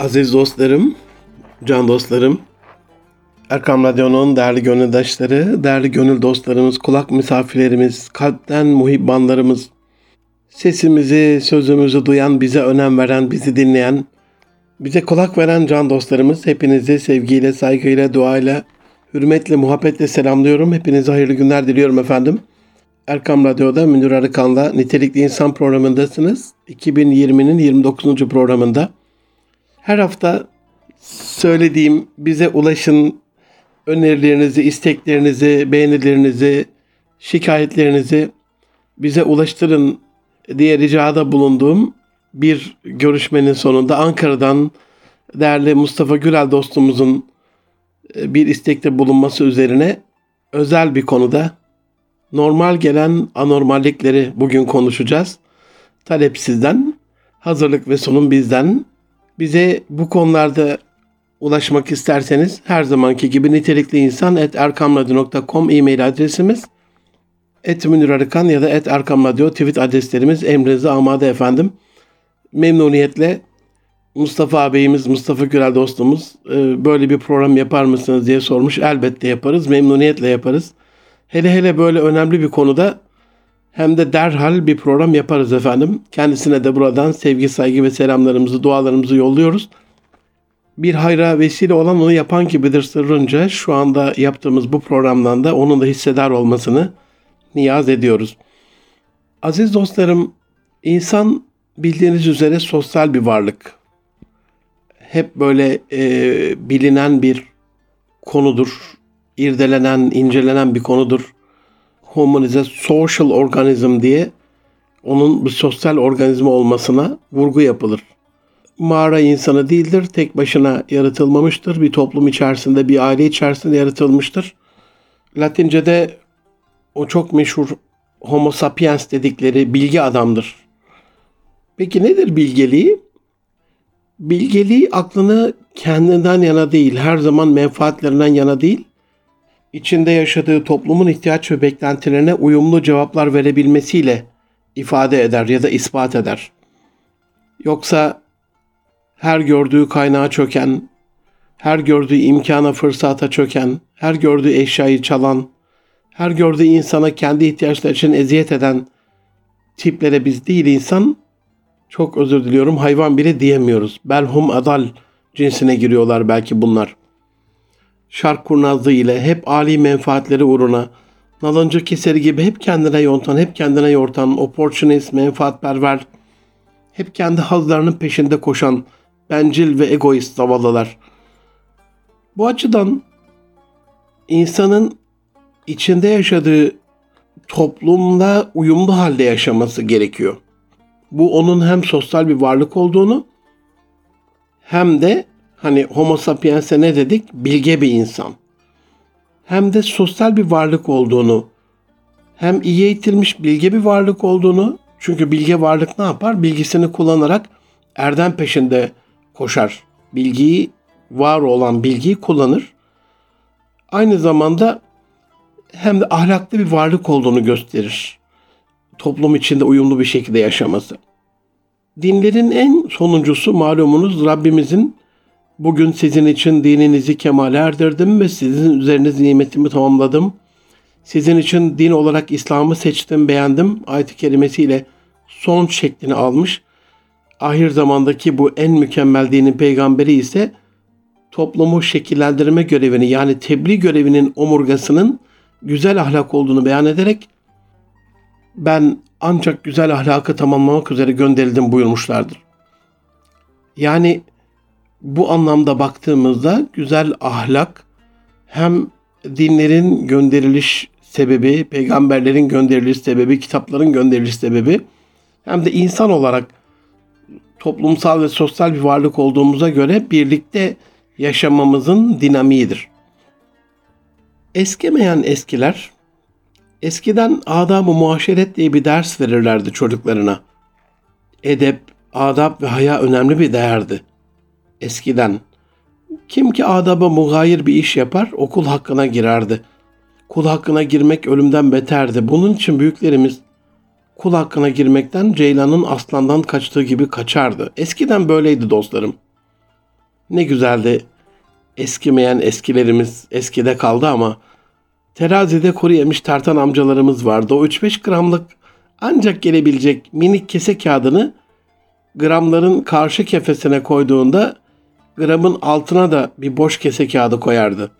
Aziz dostlarım, can dostlarım, Erkam Radyo'nun değerli gönüldaşları, değerli gönül dostlarımız, kulak misafirlerimiz, kalpten muhibbanlarımız, sesimizi, sözümüzü duyan, bize önem veren, bizi dinleyen, bize kulak veren can dostlarımız, hepinizi sevgiyle, saygıyla, duayla, hürmetle, muhabbetle selamlıyorum. Hepinize hayırlı günler diliyorum efendim. Erkam Radyo'da Münir Arıkan'la Nitelikli İnsan programındasınız. 2020'nin 29. programında. Her hafta söylediğim bize ulaşın önerilerinizi, isteklerinizi, beğenilerinizi, şikayetlerinizi bize ulaştırın diye ricada bulunduğum bir görüşmenin sonunda Ankara'dan değerli Mustafa Gürel dostumuzun e, bir istekte bulunması üzerine özel bir konuda normal gelen anormallikleri bugün konuşacağız. Talep sizden, hazırlık ve sunum bizden. Bize bu konularda ulaşmak isterseniz her zamanki gibi nitelikli insan et erkamradio.com e-mail adresimiz et Münir Arıkan ya da et Erkam tweet adreslerimiz emrinize amade efendim. Memnuniyetle Mustafa ağabeyimiz, Mustafa Gürel dostumuz e, böyle bir program yapar mısınız diye sormuş. Elbette yaparız, memnuniyetle yaparız. Hele hele böyle önemli bir konuda hem de derhal bir program yaparız efendim. Kendisine de buradan sevgi, saygı ve selamlarımızı, dualarımızı yolluyoruz. Bir hayra vesile olan onu yapan gibidir sırrınca şu anda yaptığımız bu programdan da onun da hissedar olmasını niyaz ediyoruz. Aziz dostlarım, insan bildiğiniz üzere sosyal bir varlık. Hep böyle e, bilinen bir konudur irdelenen, incelenen bir konudur. Hominize social organism diye onun bir sosyal organizma olmasına vurgu yapılır. Mağara insanı değildir, tek başına yaratılmamıştır. Bir toplum içerisinde, bir aile içerisinde yaratılmıştır. Latince'de o çok meşhur Homo sapiens dedikleri bilgi adamdır. Peki nedir bilgeliği? Bilgeliği aklını kendinden yana değil, her zaman menfaatlerinden yana değil, içinde yaşadığı toplumun ihtiyaç ve beklentilerine uyumlu cevaplar verebilmesiyle ifade eder ya da ispat eder. Yoksa her gördüğü kaynağa çöken, her gördüğü imkana fırsata çöken, her gördüğü eşyayı çalan, her gördüğü insana kendi ihtiyaçları için eziyet eden tiplere biz değil insan, çok özür diliyorum hayvan bile diyemiyoruz. Belhum adal cinsine giriyorlar belki bunlar şark kurnazlığı ile hep âli menfaatleri uğruna, nalıncı keseri gibi hep kendine yontan, hep kendine yortan, opportunist, menfaatperver, hep kendi hazlarının peşinde koşan, bencil ve egoist zavallılar. Bu açıdan insanın içinde yaşadığı toplumla uyumlu halde yaşaması gerekiyor. Bu onun hem sosyal bir varlık olduğunu hem de Hani homo sapiens'e ne dedik? Bilge bir insan. Hem de sosyal bir varlık olduğunu, hem iyi eğitilmiş bilge bir varlık olduğunu, çünkü bilge varlık ne yapar? Bilgisini kullanarak erdem peşinde koşar. Bilgiyi, var olan bilgiyi kullanır. Aynı zamanda hem de ahlaklı bir varlık olduğunu gösterir. Toplum içinde uyumlu bir şekilde yaşaması. Dinlerin en sonuncusu malumunuz Rabbimizin Bugün sizin için dininizi kemale erdirdim ve sizin üzeriniz nimetimi tamamladım. Sizin için din olarak İslam'ı seçtim, beğendim. Ayet-i kerimesiyle son şeklini almış. Ahir zamandaki bu en mükemmel dinin peygamberi ise toplumu şekillendirme görevini yani tebliğ görevinin omurgasının güzel ahlak olduğunu beyan ederek ben ancak güzel ahlakı tamamlamak üzere gönderildim buyurmuşlardır. Yani bu anlamda baktığımızda güzel ahlak hem dinlerin gönderiliş sebebi, peygamberlerin gönderiliş sebebi, kitapların gönderiliş sebebi hem de insan olarak toplumsal ve sosyal bir varlık olduğumuza göre birlikte yaşamamızın dinamiğidir. Eskimeyen eskiler eskiden adab-ı muaşeret diye bir ders verirlerdi çocuklarına. Edep, adab ve haya önemli bir değerdi eskiden. Kim ki adaba mugayir bir iş yapar okul hakkına girerdi. Kul hakkına girmek ölümden beterdi. Bunun için büyüklerimiz kul hakkına girmekten Ceylan'ın aslandan kaçtığı gibi kaçardı. Eskiden böyleydi dostlarım. Ne güzeldi. Eskimeyen eskilerimiz eskide kaldı ama terazide kuru yemiş tartan amcalarımız vardı. O 3-5 gramlık ancak gelebilecek minik kese kağıdını gramların karşı kefesine koyduğunda gramın altına da bir boş kese kağıdı koyardı.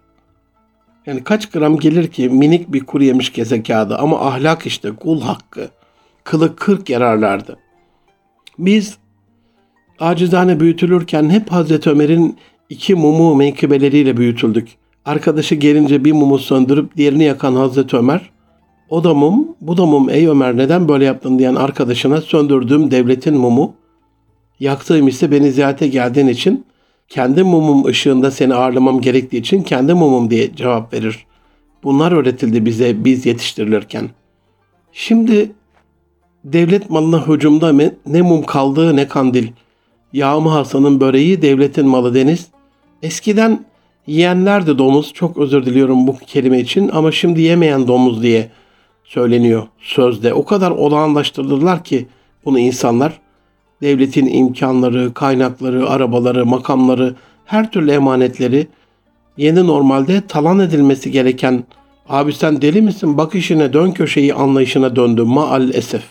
Yani kaç gram gelir ki minik bir kuru yemiş kese kağıdı ama ahlak işte kul hakkı. Kılı kırk yararlardı. Biz acizane büyütülürken hep Hazreti Ömer'in iki mumu menkıbeleriyle büyütüldük. Arkadaşı gelince bir mumu söndürüp diğerini yakan Hazreti Ömer, o da mum, bu da mum ey Ömer neden böyle yaptın diyen arkadaşına söndürdüğüm devletin mumu, yaktığım ise beni ziyarete geldiğin için kendi mumum ışığında seni ağırlamam gerektiği için kendi mumum diye cevap verir. Bunlar öğretildi bize biz yetiştirilirken. Şimdi devlet malına hücumda ne mum kaldı ne kandil. Yağmı Hasan'ın böreği devletin malı deniz. Eskiden yiyenler de domuz çok özür diliyorum bu kelime için ama şimdi yemeyen domuz diye söyleniyor sözde. O kadar olağanlaştırdılar ki bunu insanlar devletin imkanları, kaynakları, arabaları, makamları, her türlü emanetleri yeni normalde talan edilmesi gereken abi sen deli misin bak işine dön köşeyi anlayışına döndü maalesef.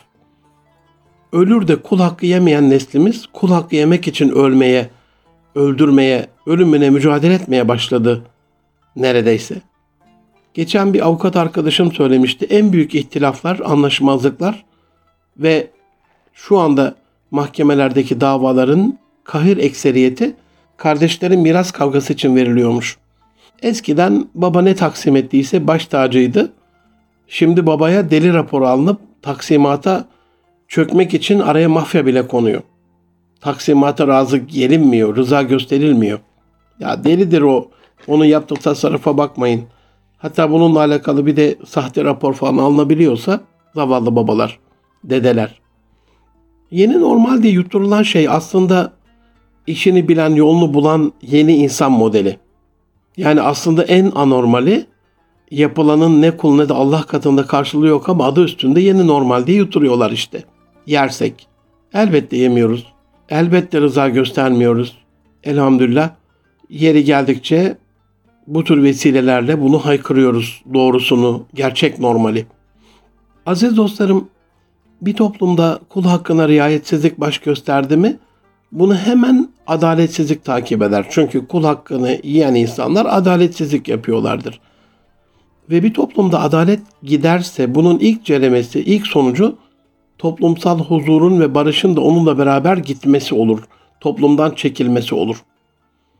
Ölür de kul hakkı yemeyen neslimiz kul hakkı yemek için ölmeye, öldürmeye, ölümüne mücadele etmeye başladı neredeyse. Geçen bir avukat arkadaşım söylemişti. En büyük ihtilaflar, anlaşmazlıklar ve şu anda mahkemelerdeki davaların kahir ekseriyeti kardeşlerin miras kavgası için veriliyormuş. Eskiden baba ne taksim ettiyse baş tacıydı. Şimdi babaya deli raporu alınıp taksimata çökmek için araya mafya bile konuyor. Taksimata razı gelinmiyor, rıza gösterilmiyor. Ya delidir o. Onun yaptığı tasarrufa bakmayın. Hatta bununla alakalı bir de sahte rapor falan alınabiliyorsa zavallı babalar, dedeler. Yeni normal diye yutturulan şey aslında işini bilen, yolunu bulan yeni insan modeli. Yani aslında en anormali yapılanın ne kul ne de Allah katında karşılığı yok ama adı üstünde yeni normal diye yutturuyorlar işte. Yersek. Elbette yemiyoruz. Elbette rıza göstermiyoruz. Elhamdülillah yeri geldikçe bu tür vesilelerle bunu haykırıyoruz doğrusunu, gerçek normali. Aziz dostlarım, bir toplumda kul hakkına riayetsizlik baş gösterdi mi bunu hemen adaletsizlik takip eder. Çünkü kul hakkını yiyen insanlar adaletsizlik yapıyorlardır. Ve bir toplumda adalet giderse bunun ilk ceremesi, ilk sonucu toplumsal huzurun ve barışın da onunla beraber gitmesi olur. Toplumdan çekilmesi olur.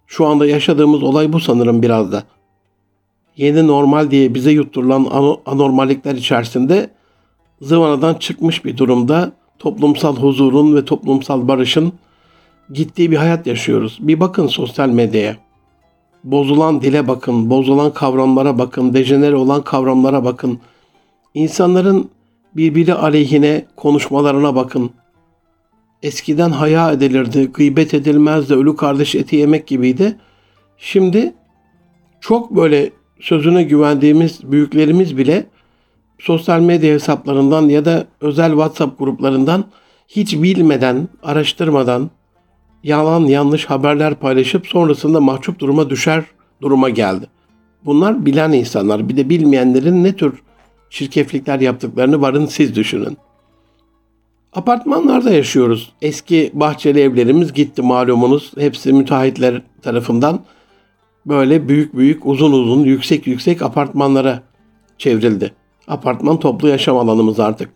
Şu anda yaşadığımız olay bu sanırım biraz da. Yeni normal diye bize yutturulan anormallikler içerisinde zıvanadan çıkmış bir durumda toplumsal huzurun ve toplumsal barışın gittiği bir hayat yaşıyoruz. Bir bakın sosyal medyaya. Bozulan dile bakın, bozulan kavramlara bakın, dejenere olan kavramlara bakın. İnsanların birbiri aleyhine konuşmalarına bakın. Eskiden haya edilirdi, gıybet edilmezdi, ölü kardeş eti yemek gibiydi. Şimdi çok böyle sözüne güvendiğimiz büyüklerimiz bile sosyal medya hesaplarından ya da özel WhatsApp gruplarından hiç bilmeden, araştırmadan yalan yanlış haberler paylaşıp sonrasında mahcup duruma düşer duruma geldi. Bunlar bilen insanlar. Bir de bilmeyenlerin ne tür çirkeflikler yaptıklarını varın siz düşünün. Apartmanlarda yaşıyoruz. Eski bahçeli evlerimiz gitti malumunuz. Hepsi müteahhitler tarafından böyle büyük büyük uzun uzun yüksek yüksek apartmanlara çevrildi. Apartman toplu yaşam alanımız artık.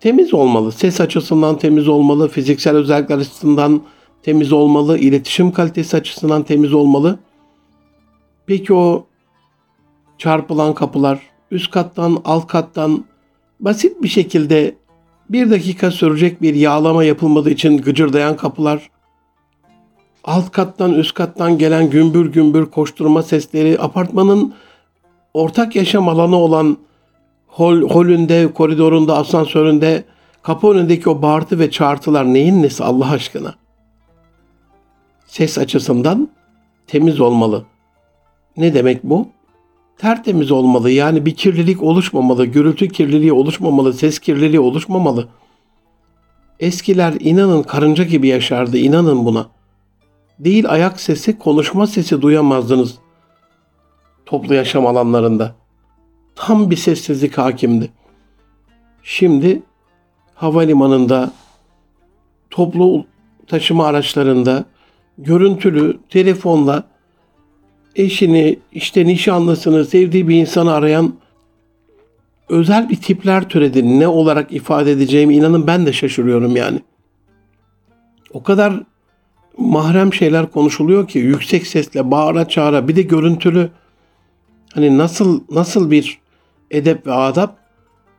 Temiz olmalı. Ses açısından temiz olmalı. Fiziksel özellikler açısından temiz olmalı. iletişim kalitesi açısından temiz olmalı. Peki o çarpılan kapılar üst kattan alt kattan basit bir şekilde bir dakika sürecek bir yağlama yapılmadığı için gıcırdayan kapılar, alt kattan üst kattan gelen gümbür gümbür koşturma sesleri, apartmanın ortak yaşam alanı olan hol, holünde, koridorunda, asansöründe kapı önündeki o bağırtı ve çağırtılar neyin nesi Allah aşkına? Ses açısından temiz olmalı. Ne demek bu? tertemiz olmalı. Yani bir kirlilik oluşmamalı, gürültü kirliliği oluşmamalı, ses kirliliği oluşmamalı. Eskiler inanın karınca gibi yaşardı, inanın buna. Değil ayak sesi, konuşma sesi duyamazdınız toplu yaşam alanlarında. Tam bir sessizlik hakimdi. Şimdi havalimanında, toplu taşıma araçlarında, görüntülü, telefonla eşini, işte nişanlısını, sevdiği bir insanı arayan özel bir tipler türedi. Ne olarak ifade edeceğimi inanın ben de şaşırıyorum yani. O kadar mahrem şeyler konuşuluyor ki yüksek sesle bağıra çağıra bir de görüntülü hani nasıl nasıl bir edep ve adap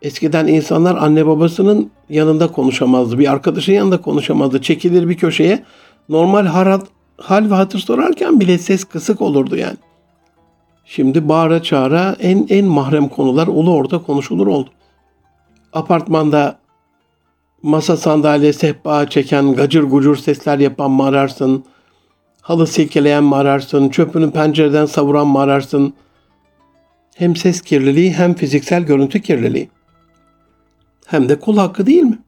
eskiden insanlar anne babasının yanında konuşamazdı. Bir arkadaşın yanında konuşamazdı. Çekilir bir köşeye normal harat, hal ve hatır sorarken bile ses kısık olurdu yani. Şimdi bağıra çağıra en en mahrem konular ulu orta konuşulur oldu. Apartmanda masa sandalye sehpa çeken gacır gucur sesler yapan mı ararsın? Halı silkeleyen mi ararsın? Çöpünü pencereden savuran mı ararsın? Hem ses kirliliği hem fiziksel görüntü kirliliği. Hem de kul hakkı değil mi?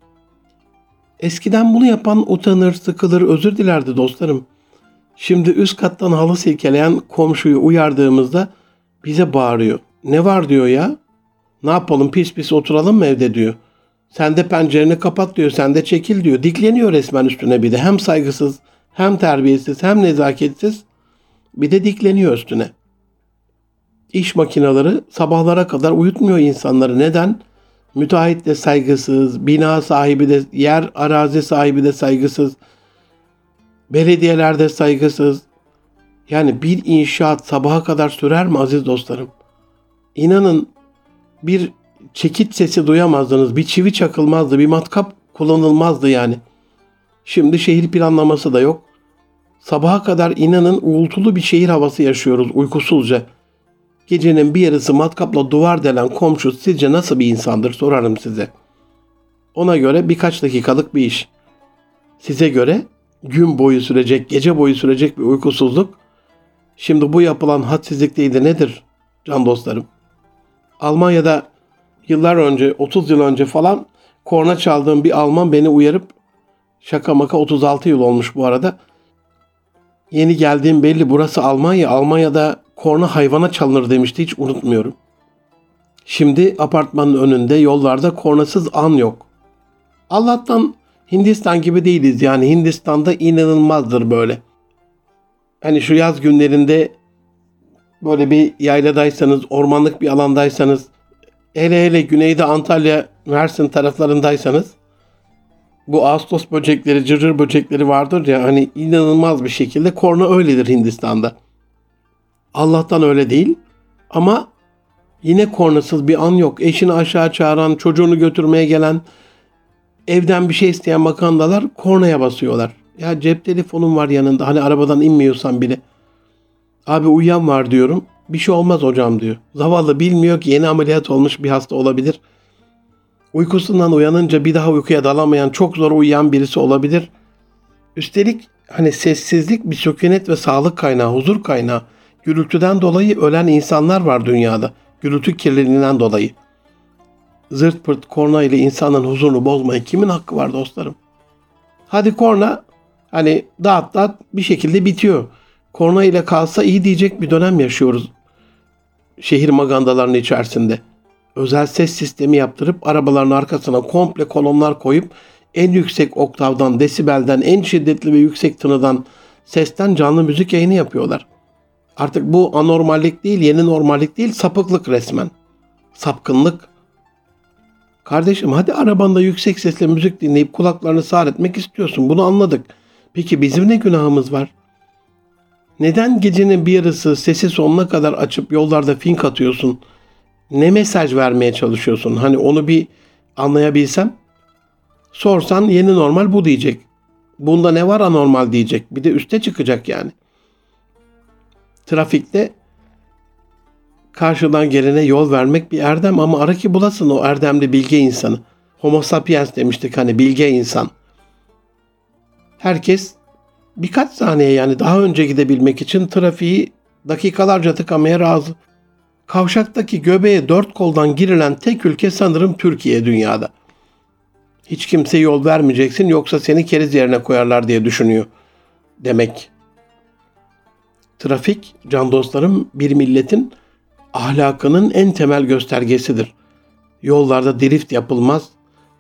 Eskiden bunu yapan utanır, sıkılır, özür dilerdi dostlarım. Şimdi üst kattan halı silkeleyen komşuyu uyardığımızda bize bağırıyor. Ne var diyor ya? Ne yapalım pis pis oturalım mı evde diyor. Sen de pencereni kapat diyor, sen de çekil diyor. Dikleniyor resmen üstüne bir de. Hem saygısız, hem terbiyesiz, hem nezaketsiz. Bir de dikleniyor üstüne. İş makineleri sabahlara kadar uyutmuyor insanları. Neden? Müteahhit de saygısız, bina sahibi de, yer arazi sahibi de saygısız, belediyeler de saygısız. Yani bir inşaat sabaha kadar sürer mi aziz dostlarım? İnanın bir çekit sesi duyamazdınız, bir çivi çakılmazdı, bir matkap kullanılmazdı yani. Şimdi şehir planlaması da yok. Sabaha kadar inanın uğultulu bir şehir havası yaşıyoruz uykusuzca. Gecenin bir yarısı matkapla duvar delen komşu sizce nasıl bir insandır sorarım size. Ona göre birkaç dakikalık bir iş. Size göre gün boyu sürecek, gece boyu sürecek bir uykusuzluk. Şimdi bu yapılan hadsizlik değil de nedir can dostlarım? Almanya'da yıllar önce, 30 yıl önce falan korna çaldığım bir Alman beni uyarıp şaka maka 36 yıl olmuş bu arada. Yeni geldiğim belli burası Almanya. Almanya'da korna hayvana çalınır demişti hiç unutmuyorum. Şimdi apartmanın önünde yollarda kornasız an yok. Allah'tan Hindistan gibi değiliz yani Hindistan'da inanılmazdır böyle. Hani şu yaz günlerinde böyle bir yayladaysanız, ormanlık bir alandaysanız, hele hele güneyde Antalya, Mersin taraflarındaysanız bu Ağustos böcekleri, cırcır böcekleri vardır ya hani inanılmaz bir şekilde korna öyledir Hindistan'da. Allah'tan öyle değil ama yine kornasız bir an yok. Eşini aşağı çağıran, çocuğunu götürmeye gelen, evden bir şey isteyen makandalar kornaya basıyorlar. Ya cep telefonum var yanında hani arabadan inmiyorsan bile. Abi uyuyan var diyorum. Bir şey olmaz hocam diyor. Zavallı bilmiyor ki yeni ameliyat olmuş bir hasta olabilir. Uykusundan uyanınca bir daha uykuya dalamayan, çok zor uyuyan birisi olabilir. Üstelik hani sessizlik bir sükunet ve sağlık kaynağı, huzur kaynağı. Gürültüden dolayı ölen insanlar var dünyada. Gürültü kirliliğinden dolayı. Zırt pırt korna ile insanın huzurunu bozmaya kimin hakkı var dostlarım? Hadi korna hani dağıt dağıt bir şekilde bitiyor. Korna ile kalsa iyi diyecek bir dönem yaşıyoruz. Şehir magandalarının içerisinde. Özel ses sistemi yaptırıp arabaların arkasına komple kolonlar koyup en yüksek oktavdan, desibelden, en şiddetli ve yüksek tınıdan sesten canlı müzik yayını yapıyorlar. Artık bu anormallik değil, yeni normallik değil, sapıklık resmen. Sapkınlık. Kardeşim hadi arabanda yüksek sesle müzik dinleyip kulaklarını sağır etmek istiyorsun. Bunu anladık. Peki bizim ne günahımız var? Neden gecenin bir yarısı sesi sonuna kadar açıp yollarda fink atıyorsun? Ne mesaj vermeye çalışıyorsun? Hani onu bir anlayabilsem. Sorsan yeni normal bu diyecek. Bunda ne var anormal diyecek. Bir de üste çıkacak yani trafikte karşıdan gelene yol vermek bir erdem ama ara ki bulasın o erdemli bilge insanı. Homo sapiens demiştik hani bilge insan. Herkes birkaç saniye yani daha önce gidebilmek için trafiği dakikalarca tıkamaya razı. Kavşaktaki göbeğe dört koldan girilen tek ülke sanırım Türkiye dünyada. Hiç kimse yol vermeyeceksin yoksa seni keriz yerine koyarlar diye düşünüyor demek. Trafik, can dostlarım, bir milletin ahlakının en temel göstergesidir. Yollarda drift yapılmaz,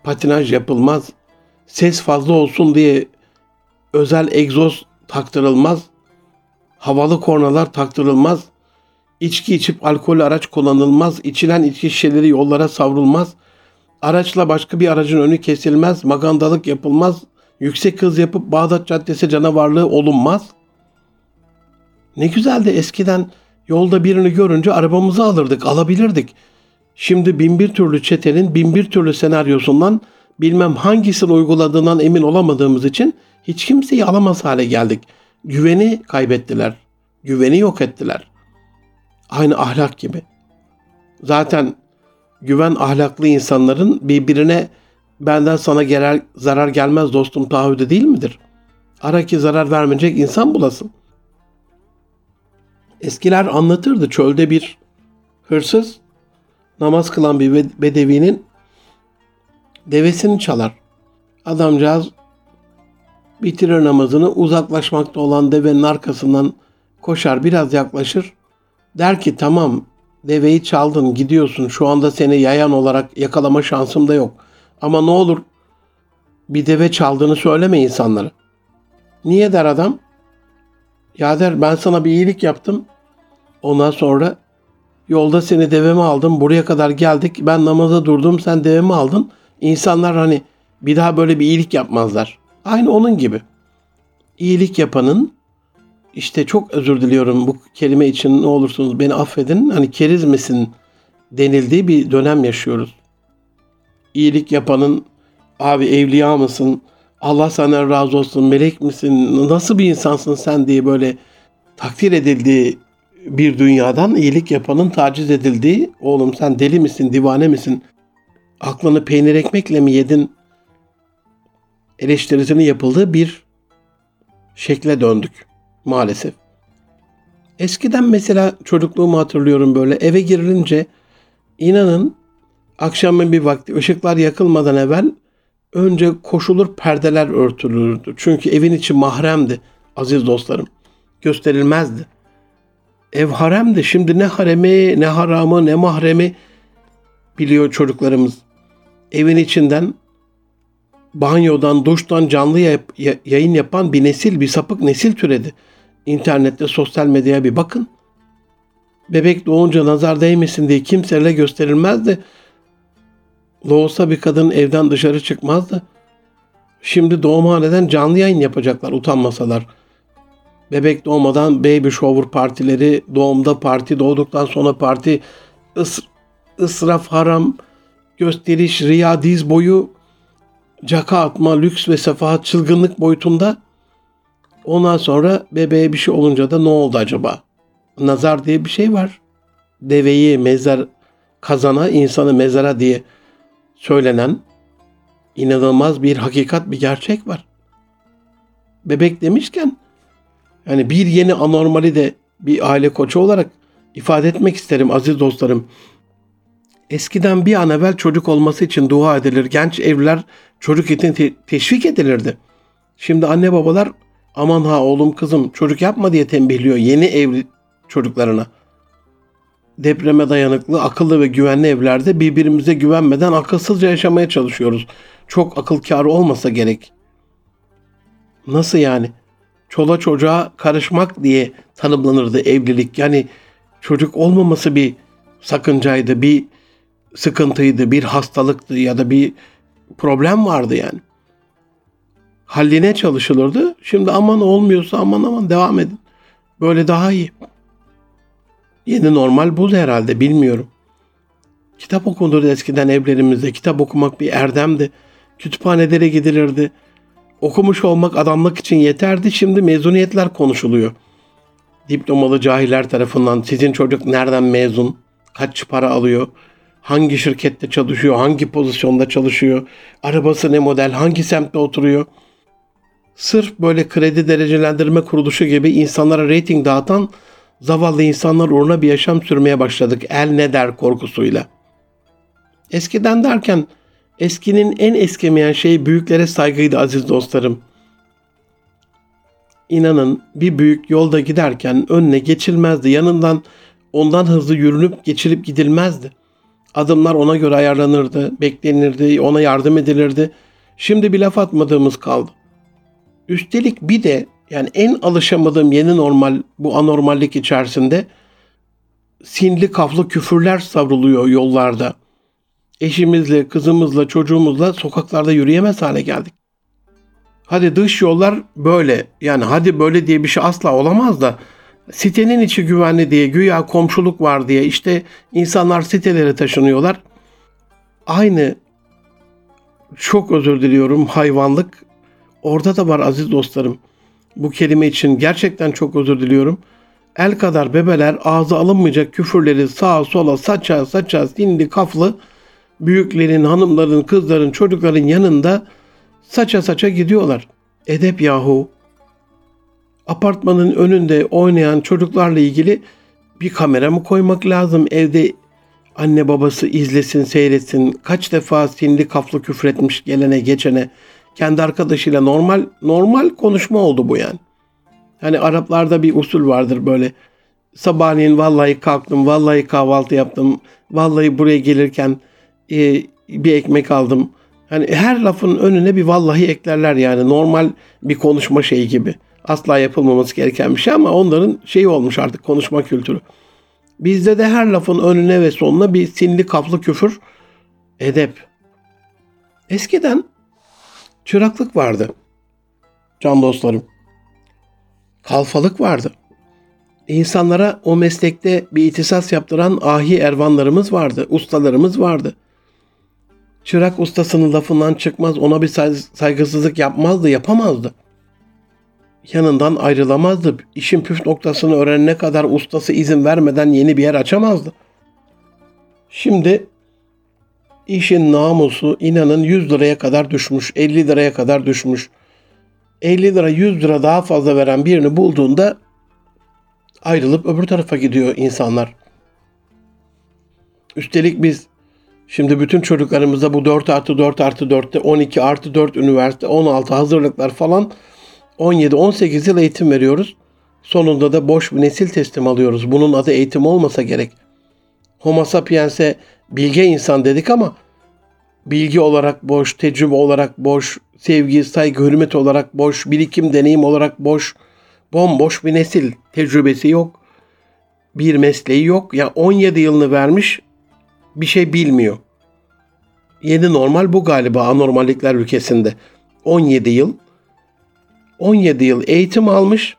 patinaj yapılmaz, ses fazla olsun diye özel egzoz taktırılmaz, havalı kornalar taktırılmaz, içki içip alkol araç kullanılmaz, içilen içki şişeleri yollara savrulmaz, araçla başka bir aracın önü kesilmez, magandalık yapılmaz, yüksek hız yapıp Bağdat Caddesi canavarlığı olunmaz. Ne güzeldi eskiden yolda birini görünce arabamızı alırdık, alabilirdik. Şimdi bin bir türlü çetenin bin bir türlü senaryosundan bilmem hangisini uyguladığından emin olamadığımız için hiç kimseyi alamaz hale geldik. Güveni kaybettiler. Güveni yok ettiler. Aynı ahlak gibi. Zaten güven ahlaklı insanların birbirine benden sana gerer, zarar gelmez dostum taahhüdü değil midir? Ara ki zarar vermeyecek insan bulasın. Eskiler anlatırdı çölde bir hırsız namaz kılan bir bedevinin devesini çalar. Adamcağız bitirir namazını uzaklaşmakta olan devenin arkasından koşar biraz yaklaşır. Der ki tamam deveyi çaldın gidiyorsun şu anda seni yayan olarak yakalama şansım da yok. Ama ne olur bir deve çaldığını söyleme insanlara. Niye der adam? Ya der ben sana bir iyilik yaptım. Ondan sonra yolda seni deveme aldım. Buraya kadar geldik. Ben namaza durdum. Sen devemi aldın. İnsanlar hani bir daha böyle bir iyilik yapmazlar. Aynı onun gibi. İyilik yapanın işte çok özür diliyorum bu kelime için ne olursunuz beni affedin. Hani keriz misin denildiği bir dönem yaşıyoruz. İyilik yapanın abi evliya mısın? Allah sana razı olsun melek misin? Nasıl bir insansın sen diye böyle takdir edildiği bir dünyadan iyilik yapanın taciz edildiği oğlum sen deli misin divane misin aklını peynir ekmekle mi yedin eleştirisinin yapıldığı bir şekle döndük maalesef. Eskiden mesela çocukluğumu hatırlıyorum böyle eve girilince inanın akşamın bir vakti ışıklar yakılmadan evvel önce koşulur perdeler örtülürdü. Çünkü evin içi mahremdi aziz dostlarım. Gösterilmezdi. Ev haremdi. Şimdi ne haremi, ne haramı, ne mahremi biliyor çocuklarımız. Evin içinden banyodan, duştan canlı yayın yapan bir nesil, bir sapık nesil türedi. İnternette, sosyal medyaya bir bakın. Bebek doğunca nazar değmesin diye kimseyle gösterilmezdi. Doğsa bir kadın evden dışarı çıkmazdı. Şimdi doğumhaneden canlı yayın yapacaklar utanmasalar. Bebek doğmadan baby shower partileri, doğumda parti, doğduktan sonra parti, ıs, ısraf, haram, gösteriş, riya, diz boyu, caka atma, lüks ve sefahat, çılgınlık boyutunda. Ondan sonra bebeğe bir şey olunca da ne oldu acaba? Nazar diye bir şey var. Deveyi mezar kazana, insanı mezara diye söylenen inanılmaz bir hakikat, bir gerçek var. Bebek demişken yani bir yeni anormali de bir aile koçu olarak ifade etmek isterim aziz dostlarım. Eskiden bir an evvel çocuk olması için dua edilir. Genç evliler çocuk için te- teşvik edilirdi. Şimdi anne babalar aman ha oğlum kızım çocuk yapma diye tembihliyor yeni evli çocuklarına. Depreme dayanıklı, akıllı ve güvenli evlerde birbirimize güvenmeden akılsızca yaşamaya çalışıyoruz. Çok akıl kârı olmasa gerek. Nasıl yani? Çola çocuğa karışmak diye tanımlanırdı evlilik. Yani çocuk olmaması bir sakıncaydı, bir sıkıntıydı, bir hastalıktı ya da bir problem vardı yani. Halline çalışılırdı. Şimdi aman olmuyorsa aman aman devam edin. Böyle daha iyi. Yeni normal bu herhalde bilmiyorum. Kitap okunurdu eskiden evlerimizde. Kitap okumak bir erdemdi. Kütüphanelere gidilirdi. Okumuş olmak adamlık için yeterdi. Şimdi mezuniyetler konuşuluyor. Diplomalı cahiller tarafından sizin çocuk nereden mezun? Kaç para alıyor? Hangi şirkette çalışıyor? Hangi pozisyonda çalışıyor? Arabası ne model? Hangi semtte oturuyor? Sırf böyle kredi derecelendirme kuruluşu gibi insanlara rating dağıtan Zavallı insanlar uğruna bir yaşam sürmeye başladık el ne der korkusuyla. Eskiden derken eskinin en eskimeyen şeyi büyüklere saygıydı aziz dostlarım. İnanın bir büyük yolda giderken önüne geçilmezdi. Yanından ondan hızlı yürünüp geçilip gidilmezdi. Adımlar ona göre ayarlanırdı, beklenirdi, ona yardım edilirdi. Şimdi bir laf atmadığımız kaldı. Üstelik bir de yani en alışamadığım yeni normal bu anormallik içerisinde sinli kaflı küfürler savruluyor yollarda. Eşimizle, kızımızla, çocuğumuzla sokaklarda yürüyemez hale geldik. Hadi dış yollar böyle. Yani hadi böyle diye bir şey asla olamaz da sitenin içi güvenli diye güya komşuluk var diye işte insanlar sitelere taşınıyorlar. Aynı çok özür diliyorum hayvanlık orada da var aziz dostlarım. Bu kelime için gerçekten çok özür diliyorum. El kadar bebeler ağza alınmayacak küfürleri sağa sola saça saça sinli kaflı büyüklerin, hanımların, kızların, çocukların yanında saça saça gidiyorlar. Edep yahu. Apartmanın önünde oynayan çocuklarla ilgili bir kamera mı koymak lazım? Evde anne babası izlesin, seyretsin. Kaç defa sinli kaflı küfretmiş gelene geçene. Kendi arkadaşıyla normal normal konuşma oldu bu yani. Hani Araplarda bir usul vardır böyle. Sabahleyin vallahi kalktım, vallahi kahvaltı yaptım, vallahi buraya gelirken e, bir ekmek aldım. Hani her lafın önüne bir vallahi eklerler yani normal bir konuşma şeyi gibi. Asla yapılmaması gereken bir şey ama onların şeyi olmuş artık konuşma kültürü. Bizde de her lafın önüne ve sonuna bir sinli kaplı küfür, edep. Eskiden çıraklık vardı. Can dostlarım. Kalfalık vardı. İnsanlara o meslekte bir itisas yaptıran ahi ervanlarımız vardı, ustalarımız vardı. Çırak ustasının lafından çıkmaz, ona bir saygısızlık yapmazdı, yapamazdı. Yanından ayrılamazdı. İşin püf noktasını öğrenene kadar ustası izin vermeden yeni bir yer açamazdı. Şimdi işin namusu inanın 100 liraya kadar düşmüş, 50 liraya kadar düşmüş. 50 lira 100 lira daha fazla veren birini bulduğunda ayrılıp öbür tarafa gidiyor insanlar. Üstelik biz Şimdi bütün çocuklarımızda bu 4 artı 4 artı 4'te 12 artı 4 üniversite 16 hazırlıklar falan 17-18 yıl eğitim veriyoruz. Sonunda da boş bir nesil teslim alıyoruz. Bunun adı eğitim olmasa gerek. Homo sapiens'e bilge insan dedik ama bilgi olarak boş, tecrübe olarak boş, sevgi, saygı, hürmet olarak boş, birikim, deneyim olarak boş, bomboş bir nesil. Tecrübesi yok. Bir mesleği yok. Ya 17 yılını vermiş bir şey bilmiyor. Yeni normal bu galiba anormallikler ülkesinde. 17 yıl 17 yıl eğitim almış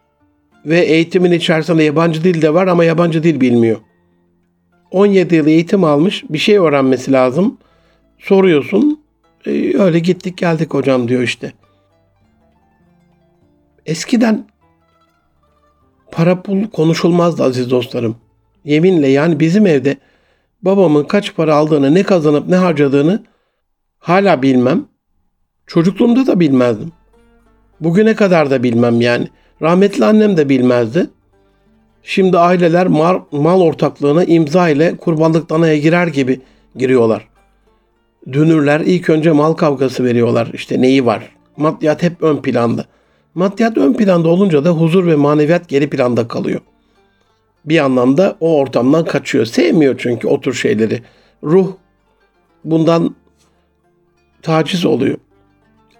ve eğitimin içerisinde yabancı dil de var ama yabancı dil bilmiyor. 17 yıl eğitim almış bir şey öğrenmesi lazım. Soruyorsun e, öyle gittik geldik hocam diyor işte. Eskiden para pul konuşulmazdı aziz dostlarım. Yeminle yani bizim evde babamın kaç para aldığını, ne kazanıp ne harcadığını hala bilmem. Çocukluğumda da bilmezdim. Bugüne kadar da bilmem yani. Rahmetli annem de bilmezdi. Şimdi aileler mal, mal ortaklığına imza ile kurbanlık danaya girer gibi giriyorlar. Dünürler ilk önce mal kavgası veriyorlar. İşte neyi var? Maddiyat hep ön planda. Maddiyat ön planda olunca da huzur ve maneviyat geri planda kalıyor. Bir anlamda o ortamdan kaçıyor. Sevmiyor çünkü o tür şeyleri. Ruh bundan taciz oluyor.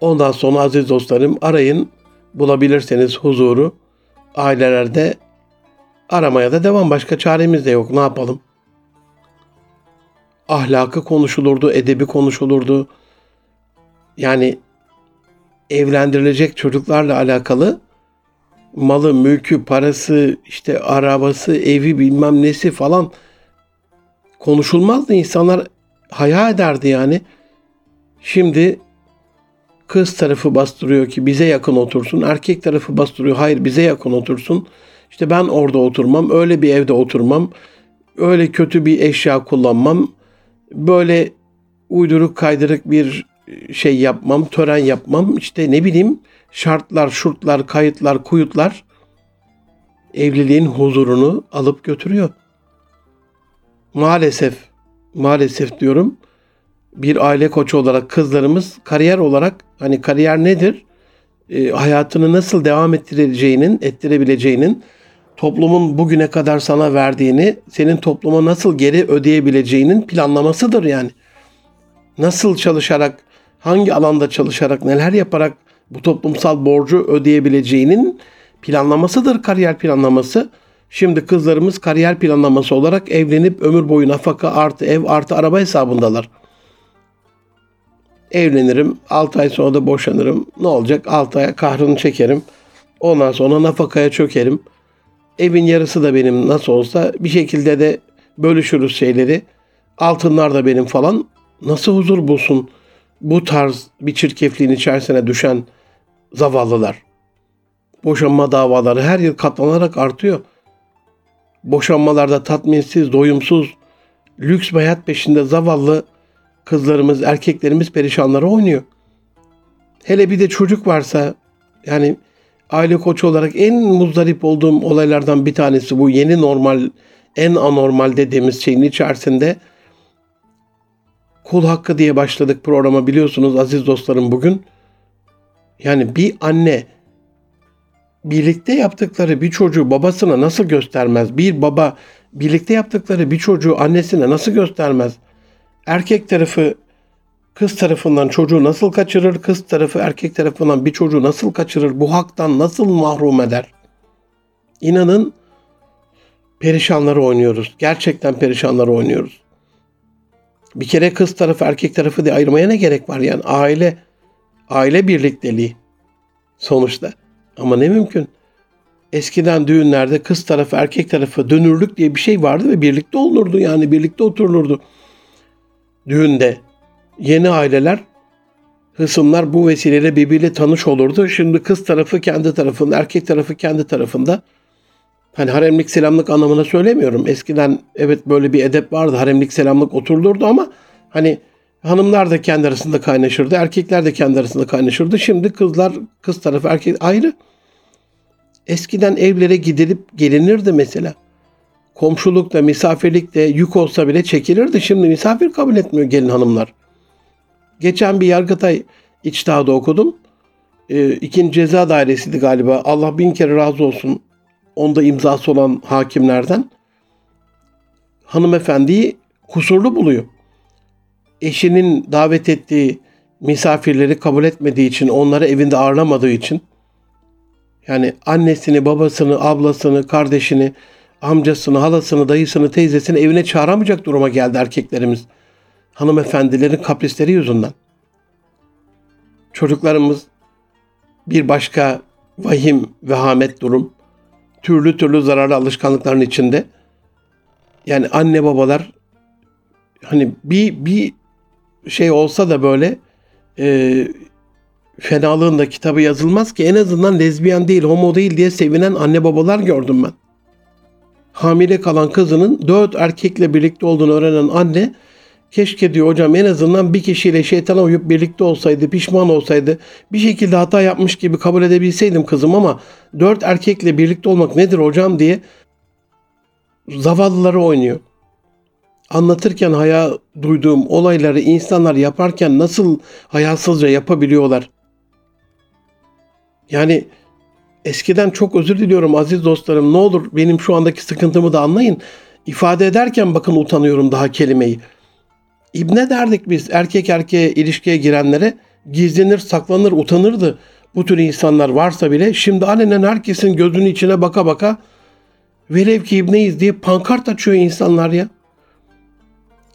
Ondan sonra aziz dostlarım arayın bulabilirseniz huzuru ailelerde aramaya da devam. Başka çaremiz de yok. Ne yapalım? Ahlakı konuşulurdu, edebi konuşulurdu. Yani evlendirilecek çocuklarla alakalı malı, mülkü, parası, işte arabası, evi bilmem nesi falan konuşulmazdı. İnsanlar haya ederdi yani. Şimdi Kız tarafı bastırıyor ki bize yakın otursun. Erkek tarafı bastırıyor hayır bize yakın otursun. İşte ben orada oturmam, öyle bir evde oturmam, öyle kötü bir eşya kullanmam, böyle uyduruk kaydırık bir şey yapmam, tören yapmam. İşte ne bileyim şartlar, şurtlar, kayıtlar, kuyutlar. evliliğin huzurunu alıp götürüyor. Maalesef, maalesef diyorum bir aile koçu olarak kızlarımız kariyer olarak hani kariyer nedir? E, hayatını nasıl devam ettireceğinin, ettirebileceğinin, toplumun bugüne kadar sana verdiğini, senin topluma nasıl geri ödeyebileceğinin planlamasıdır yani. Nasıl çalışarak, hangi alanda çalışarak, neler yaparak bu toplumsal borcu ödeyebileceğinin planlamasıdır kariyer planlaması. Şimdi kızlarımız kariyer planlaması olarak evlenip ömür boyu nafaka artı ev artı araba hesabındalar. Evlenirim, 6 ay sonra da boşanırım. Ne olacak? 6 ay kahrını çekerim. Ondan sonra nafakaya çökerim. Evin yarısı da benim nasıl olsa bir şekilde de bölüşürüz şeyleri. Altınlar da benim falan. Nasıl huzur bulsun bu tarz bir çirkefliğin içerisine düşen zavallılar? Boşanma davaları her yıl katlanarak artıyor. Boşanmalarda tatminsiz, doyumsuz, lüks bir hayat peşinde zavallı kızlarımız, erkeklerimiz perişanları oynuyor. Hele bir de çocuk varsa yani aile koçu olarak en muzdarip olduğum olaylardan bir tanesi bu yeni normal, en anormal dediğimiz şeyin içerisinde kul hakkı diye başladık programa biliyorsunuz aziz dostlarım bugün. Yani bir anne birlikte yaptıkları bir çocuğu babasına nasıl göstermez? Bir baba birlikte yaptıkları bir çocuğu annesine nasıl göstermez? Erkek tarafı kız tarafından çocuğu nasıl kaçırır? Kız tarafı erkek tarafından bir çocuğu nasıl kaçırır? Bu haktan nasıl mahrum eder? İnanın perişanları oynuyoruz. Gerçekten perişanları oynuyoruz. Bir kere kız tarafı erkek tarafı diye ayırmaya ne gerek var yani aile aile birlikteliği sonuçta. Ama ne mümkün. Eskiden düğünlerde kız tarafı erkek tarafı dönürlük diye bir şey vardı ve birlikte olurdu yani birlikte oturulurdu. Düğünde yeni aileler hısımlar bu vesileyle birbiriyle tanış olurdu. Şimdi kız tarafı kendi tarafında, erkek tarafı kendi tarafında. Hani haremlik selamlık anlamına söylemiyorum. Eskiden evet böyle bir edep vardı. Haremlik selamlık oturulurdu ama hani hanımlar da kendi arasında kaynaşırdı. Erkekler de kendi arasında kaynaşırdı. Şimdi kızlar, kız tarafı erkek ayrı. Eskiden evlere gidilip gelinirdi mesela. Komşulukta, misafirlikte yük olsa bile çekilirdi. Şimdi misafir kabul etmiyor gelin hanımlar. Geçen bir Yargıtay içtihadı okudum. E, ikinci ceza dairesiydi galiba. Allah bin kere razı olsun. Onda imzası olan hakimlerden. Hanımefendiyi kusurlu buluyor. Eşinin davet ettiği misafirleri kabul etmediği için, onları evinde ağırlamadığı için yani annesini, babasını, ablasını, kardeşini, amcasını, halasını, dayısını, teyzesini evine çağıramayacak duruma geldi erkeklerimiz. Hanımefendilerin kaprisleri yüzünden. Çocuklarımız bir başka vahim, vehamet durum. Türlü türlü zararlı alışkanlıkların içinde. Yani anne babalar hani bir bir şey olsa da böyle e, fenalığında kitabı yazılmaz ki en azından lezbiyen değil, homo değil diye sevinen anne babalar gördüm ben. Hamile kalan kızının dört erkekle birlikte olduğunu öğrenen anne keşke diyor hocam en azından bir kişiyle şeytana uyup birlikte olsaydı, pişman olsaydı, bir şekilde hata yapmış gibi kabul edebilseydim kızım ama dört erkekle birlikte olmak nedir hocam diye zavallıları oynuyor. Anlatırken haya duyduğum olayları insanlar yaparken nasıl hayasızca yapabiliyorlar? Yani eskiden çok özür diliyorum aziz dostlarım. Ne olur benim şu andaki sıkıntımı da anlayın. İfade ederken bakın utanıyorum daha kelimeyi. İbne derdik biz erkek erkeğe ilişkiye girenlere gizlenir, saklanır, utanırdı. Bu tür insanlar varsa bile şimdi alenen herkesin gözünün içine baka baka velev ki ibneyiz diye pankart açıyor insanlar ya.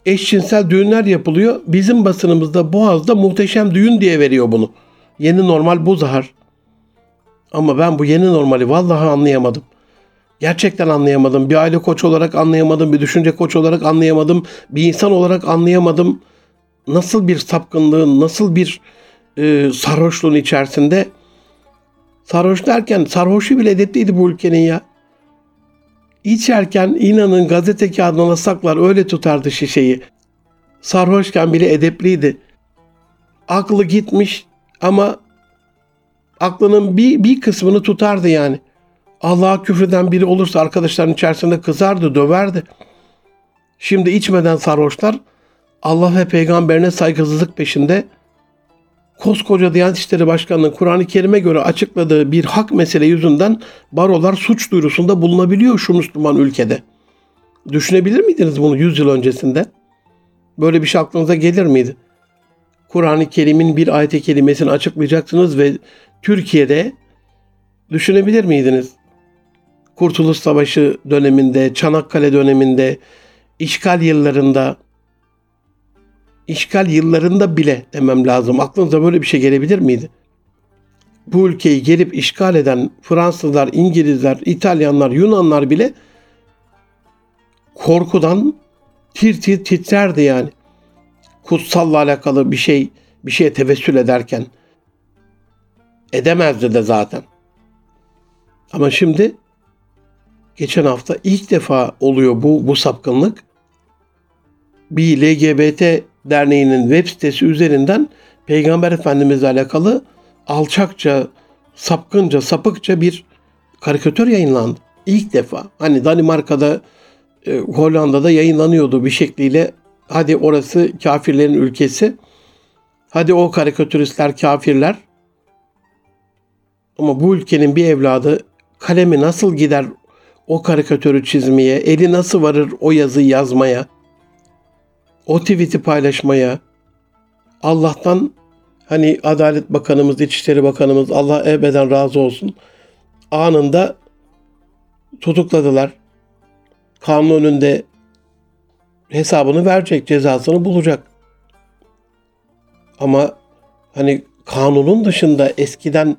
Eşcinsel düğünler yapılıyor. Bizim basınımızda Boğaz'da muhteşem düğün diye veriyor bunu. Yeni normal bu zahar. Ama ben bu yeni normali vallahi anlayamadım. Gerçekten anlayamadım. Bir aile koç olarak anlayamadım. Bir düşünce koç olarak anlayamadım. Bir insan olarak anlayamadım. Nasıl bir sapkınlığın, nasıl bir e, sarhoşluğun içerisinde. Sarhoş derken sarhoşu bile edepliydi bu ülkenin ya. İçerken inanın gazete kağıdına saklar öyle tutardı şişeyi. Sarhoşken bile edepliydi. Aklı gitmiş ama aklının bir, bir kısmını tutardı yani. Allah'a küfreden biri olursa arkadaşların içerisinde kızardı, döverdi. Şimdi içmeden sarhoşlar Allah ve peygamberine saygısızlık peşinde koskoca Diyanet İşleri Başkanı'nın Kur'an-ı Kerim'e göre açıkladığı bir hak mesele yüzünden barolar suç duyurusunda bulunabiliyor şu Müslüman ülkede. Düşünebilir miydiniz bunu 100 yıl öncesinde? Böyle bir şey aklınıza gelir miydi? Kur'an-ı Kerim'in bir ayet-i kerimesini açıklayacaksınız ve Türkiye'de düşünebilir miydiniz? Kurtuluş Savaşı döneminde, Çanakkale döneminde, işgal yıllarında, işgal yıllarında bile demem lazım. Aklınıza böyle bir şey gelebilir miydi? Bu ülkeyi gelip işgal eden Fransızlar, İngilizler, İtalyanlar, Yunanlar bile korkudan tir tir titrerdi yani. Kutsalla alakalı bir şey, bir şeye tevessül ederken. Edemezdi de zaten. Ama şimdi geçen hafta ilk defa oluyor bu bu sapkınlık. Bir LGBT derneğinin web sitesi üzerinden Peygamber Efendimizle alakalı alçakça, sapkınca, sapıkça bir karikatür yayınlandı. İlk defa. Hani Danimarka'da, e, Hollanda'da yayınlanıyordu bir şekliyle. Hadi orası kafirlerin ülkesi. Hadi o karikatüristler kafirler. Ama bu ülkenin bir evladı kalemi nasıl gider o karikatürü çizmeye, eli nasıl varır o yazıyı yazmaya, o tweet'i paylaşmaya. Allah'tan hani Adalet Bakanımız, İçişleri Bakanımız Allah ebeden razı olsun. Anında tutukladılar. Kanun önünde hesabını verecek, cezasını bulacak. Ama hani kanunun dışında eskiden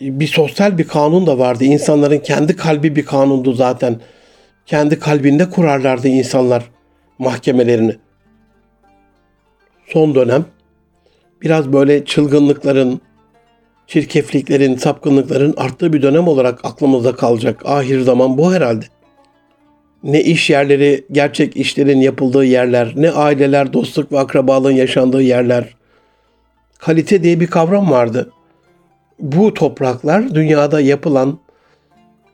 bir sosyal bir kanun da vardı. İnsanların kendi kalbi bir kanundu zaten. Kendi kalbinde kurarlardı insanlar mahkemelerini. Son dönem biraz böyle çılgınlıkların, çirkefliklerin, sapkınlıkların arttığı bir dönem olarak aklımızda kalacak. Ahir zaman bu herhalde. Ne iş yerleri, gerçek işlerin yapıldığı yerler, ne aileler, dostluk ve akrabalığın yaşandığı yerler. Kalite diye bir kavram vardı bu topraklar dünyada yapılan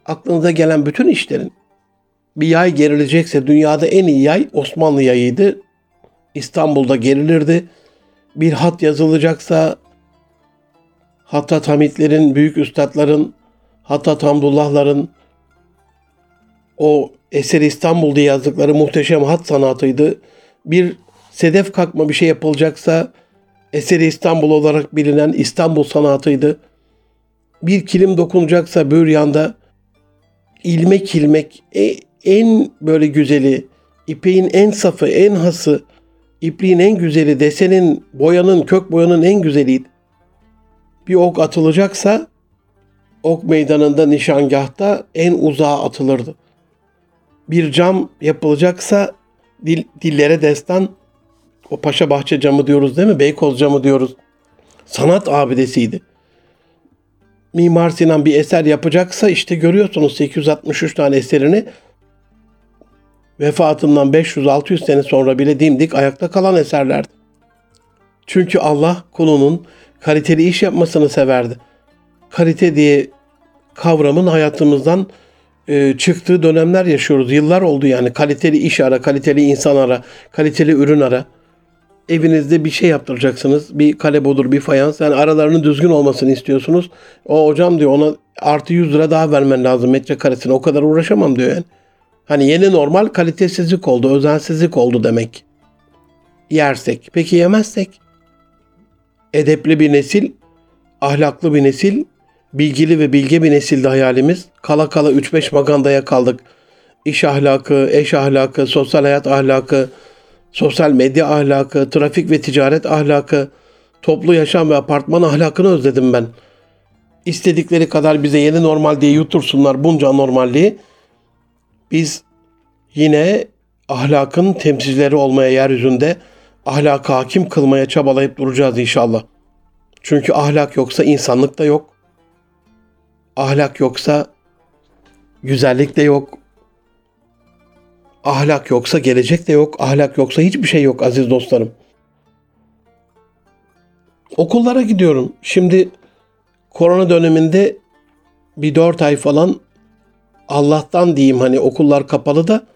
aklınıza gelen bütün işlerin bir yay gerilecekse dünyada en iyi yay Osmanlı yayıydı. İstanbul'da gerilirdi. Bir hat yazılacaksa Hattat Hamitlerin, büyük üstadların, Hattat Hamdullahların o Eser İstanbul diye yazdıkları muhteşem hat sanatıydı. Bir sedef kalkma bir şey yapılacaksa Eseri İstanbul olarak bilinen İstanbul sanatıydı bir kilim dokunacaksa böryanda ilmek ilmek e, en böyle güzeli, ipeğin en safı, en hası, ipliğin en güzeli, desenin, boyanın, kök boyanın en güzeliydi. Bir ok atılacaksa ok meydanında, nişangahta en uzağa atılırdı. Bir cam yapılacaksa dil, dillere destan o Paşa Bahçe camı diyoruz değil mi? Beykoz camı diyoruz. Sanat abidesiydi. Mimar Sinan bir eser yapacaksa işte görüyorsunuz 863 tane eserini vefatından 500-600 sene sonra bile dimdik ayakta kalan eserlerdi. Çünkü Allah kulunun kaliteli iş yapmasını severdi. Kalite diye kavramın hayatımızdan e, çıktığı dönemler yaşıyoruz. Yıllar oldu yani kaliteli iş ara, kaliteli insan ara, kaliteli ürün ara evinizde bir şey yaptıracaksınız. Bir kale olur, bir fayans. Yani aralarının düzgün olmasını istiyorsunuz. O hocam diyor ona artı 100 lira daha vermen lazım metrekaresine. O kadar uğraşamam diyor yani. Hani yeni normal kalitesizlik oldu, özensizlik oldu demek. Yersek. Peki yemezsek? Edepli bir nesil, ahlaklı bir nesil, bilgili ve bilge bir nesildi hayalimiz. Kala kala 3-5 magandaya kaldık. İş ahlakı, eş ahlakı, sosyal hayat ahlakı, sosyal medya ahlakı, trafik ve ticaret ahlakı, toplu yaşam ve apartman ahlakını özledim ben. İstedikleri kadar bize yeni normal diye yutursunlar bunca normalliği. Biz yine ahlakın temsilcileri olmaya yeryüzünde ahlaka hakim kılmaya çabalayıp duracağız inşallah. Çünkü ahlak yoksa insanlık da yok. Ahlak yoksa güzellik de yok. Ahlak yoksa gelecek de yok. Ahlak yoksa hiçbir şey yok aziz dostlarım. Okullara gidiyorum. Şimdi korona döneminde bir dört ay falan Allah'tan diyeyim hani okullar kapalı da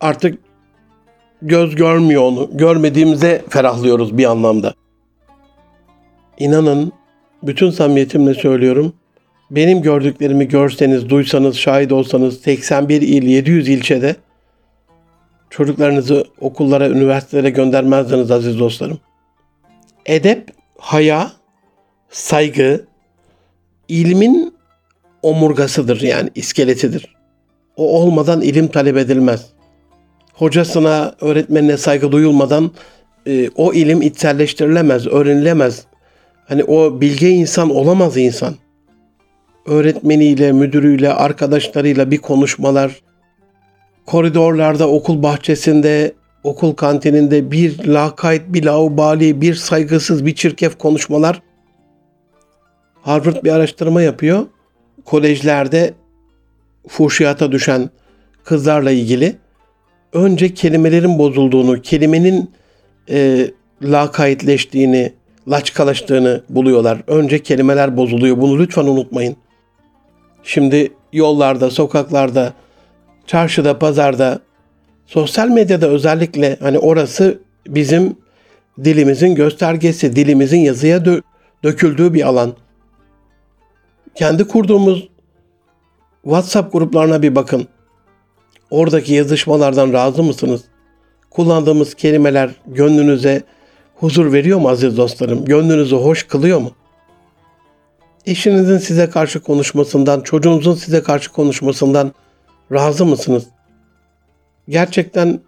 artık göz görmüyor onu. Görmediğimize ferahlıyoruz bir anlamda. İnanın bütün samimiyetimle söylüyorum. Benim gördüklerimi görseniz, duysanız, şahit olsanız 81 il, 700 ilçede çocuklarınızı okullara, üniversitelere göndermezdiniz aziz dostlarım. Edep, haya, saygı, ilmin omurgasıdır yani iskeletidir. O olmadan ilim talep edilmez. Hocasına, öğretmenine saygı duyulmadan e, o ilim içselleştirilemez, öğrenilemez. Hani o bilge insan olamaz insan. Öğretmeniyle, müdürüyle, arkadaşlarıyla bir konuşmalar, koridorlarda, okul bahçesinde, okul kantininde bir lakayt, bir laubali, bir saygısız, bir çirkef konuşmalar. Harvard bir araştırma yapıyor. Kolejlerde fuhşiyata düşen kızlarla ilgili önce kelimelerin bozulduğunu, kelimenin e, lakaytleştiğini, laçkalaştığını buluyorlar. Önce kelimeler bozuluyor. Bunu lütfen unutmayın. Şimdi yollarda, sokaklarda, çarşıda, pazarda, sosyal medyada özellikle hani orası bizim dilimizin göstergesi, dilimizin yazıya dö- döküldüğü bir alan. Kendi kurduğumuz WhatsApp gruplarına bir bakın. Oradaki yazışmalardan razı mısınız? Kullandığımız kelimeler gönlünüze huzur veriyor mu aziz dostlarım? Gönlünüzü hoş kılıyor mu? Eşinizin size karşı konuşmasından, çocuğunuzun size karşı konuşmasından razı mısınız? Gerçekten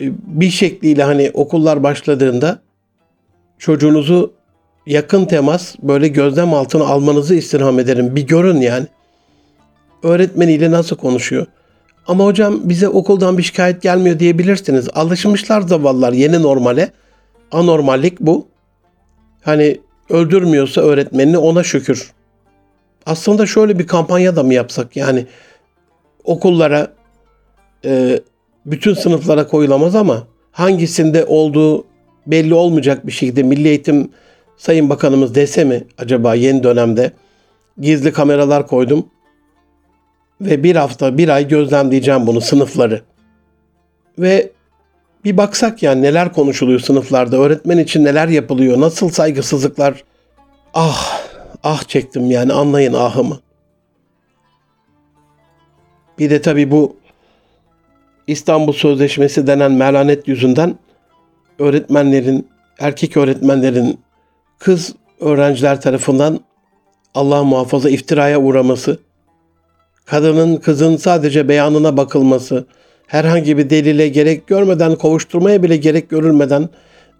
e, bir şekliyle hani okullar başladığında çocuğunuzu yakın temas böyle gözlem altına almanızı istirham ederim. Bir görün yani. Öğretmeniyle nasıl konuşuyor? Ama hocam bize okuldan bir şikayet gelmiyor diyebilirsiniz. Alışmışlar zavallar yeni normale. Anormallik bu. Hani öldürmüyorsa öğretmenini ona şükür. Aslında şöyle bir kampanya da mı yapsak yani okullara e, bütün sınıflara koyulamaz ama hangisinde olduğu belli olmayacak bir şekilde Milli Eğitim Sayın Bakanımız dese mi acaba yeni dönemde gizli kameralar koydum ve bir hafta bir ay gözlemleyeceğim bunu sınıfları ve bir baksak yani neler konuşuluyor sınıflarda öğretmen için neler yapılıyor nasıl saygısızlıklar ah ah çektim yani anlayın ahımı. Bir de tabii bu İstanbul Sözleşmesi denen melanet yüzünden öğretmenlerin, erkek öğretmenlerin kız öğrenciler tarafından Allah muhafaza iftiraya uğraması, kadının kızın sadece beyanına bakılması, herhangi bir delile gerek görmeden, kovuşturmaya bile gerek görülmeden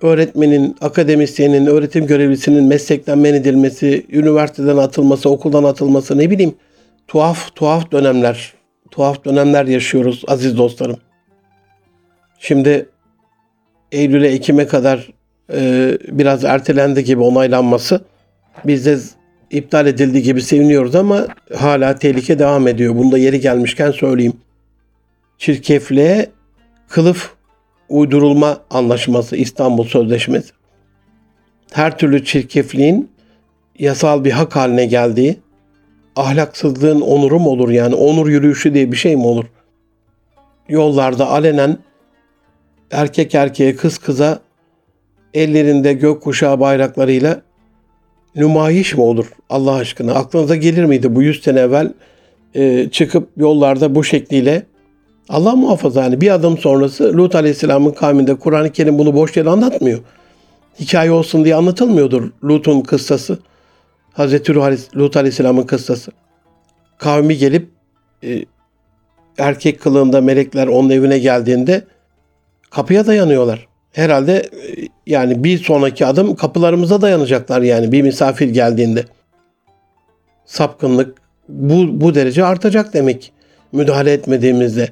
öğretmenin, akademisyenin, öğretim görevlisinin meslekten men edilmesi, üniversiteden atılması, okuldan atılması ne bileyim tuhaf tuhaf dönemler, tuhaf dönemler yaşıyoruz aziz dostlarım. Şimdi Eylül'e Ekim'e kadar e, biraz ertelendi gibi onaylanması bizde iptal edildi gibi seviniyoruz ama hala tehlike devam ediyor. Bunda yeri gelmişken söyleyeyim. Çirkefliğe kılıf uydurulma anlaşması İstanbul Sözleşmesi. Her türlü çirkefliğin yasal bir hak haline geldiği, ahlaksızlığın onuru mu olur yani onur yürüyüşü diye bir şey mi olur? Yollarda alenen erkek erkeğe kız kıza ellerinde gökkuşağı bayraklarıyla nümayiş mi olur Allah aşkına? Aklınıza gelir miydi bu yüz sene evvel e, çıkıp yollarda bu şekliyle Allah muhafaza yani bir adım sonrası Lut Aleyhisselam'ın kavminde Kur'an-ı Kerim bunu boş yere anlatmıyor. Hikaye olsun diye anlatılmıyordur Lut'un kıssası. Hazreti Lut Aleyhisselam'ın kıssası. Kavmi gelip e, erkek kılığında melekler onun evine geldiğinde kapıya dayanıyorlar. Herhalde e, yani bir sonraki adım kapılarımıza dayanacaklar yani bir misafir geldiğinde. Sapkınlık bu, bu derece artacak demek müdahale etmediğimizde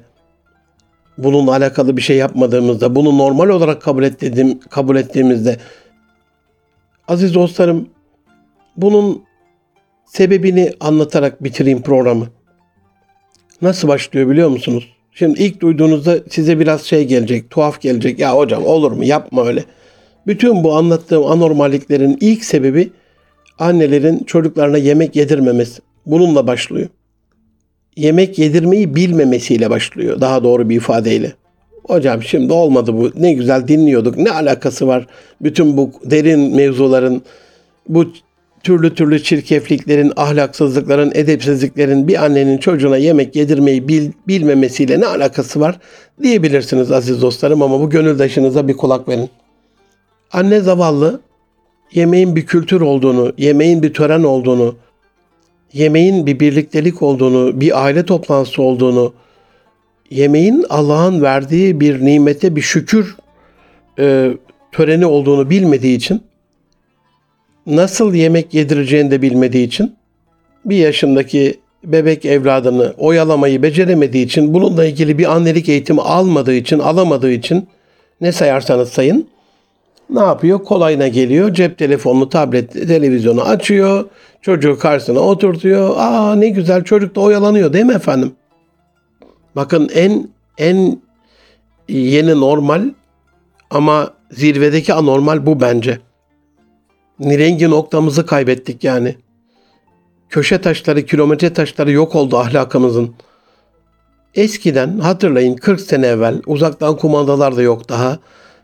bununla alakalı bir şey yapmadığımızda, bunu normal olarak kabul ettiğim, kabul ettiğimizde aziz dostlarım bunun sebebini anlatarak bitireyim programı. Nasıl başlıyor biliyor musunuz? Şimdi ilk duyduğunuzda size biraz şey gelecek, tuhaf gelecek. Ya hocam olur mu? Yapma öyle. Bütün bu anlattığım anormalliklerin ilk sebebi annelerin çocuklarına yemek yedirmemesi. Bununla başlıyor. yemek yedirmeyi bilmemesiyle başlıyor. Daha doğru bir ifadeyle. Hocam şimdi olmadı bu. Ne güzel dinliyorduk. Ne alakası var bütün bu derin mevzuların, bu türlü türlü çirkefliklerin, ahlaksızlıkların, edepsizliklerin bir annenin çocuğuna yemek yedirmeyi bil, bilmemesiyle ne alakası var diyebilirsiniz aziz dostlarım ama bu gönüldaşınıza bir kulak verin. Anne zavallı yemeğin bir kültür olduğunu, yemeğin bir tören olduğunu, yemeğin bir birliktelik olduğunu, bir aile toplantısı olduğunu, yemeğin Allah'ın verdiği bir nimete bir şükür e, töreni olduğunu bilmediği için nasıl yemek yedireceğini de bilmediği için bir yaşındaki bebek evladını oyalamayı beceremediği için bununla ilgili bir annelik eğitimi almadığı için alamadığı için ne sayarsanız sayın ne yapıyor? Kolayına geliyor. Cep telefonunu, tablet, televizyonu açıyor. Çocuğu karşısına oturtuyor. Aa ne güzel çocuk da oyalanıyor değil mi efendim? Bakın en en yeni normal ama zirvedeki anormal bu bence. Rengi noktamızı kaybettik yani. Köşe taşları, kilometre taşları yok oldu ahlakımızın. Eskiden hatırlayın 40 sene evvel uzaktan kumandalar da yok daha.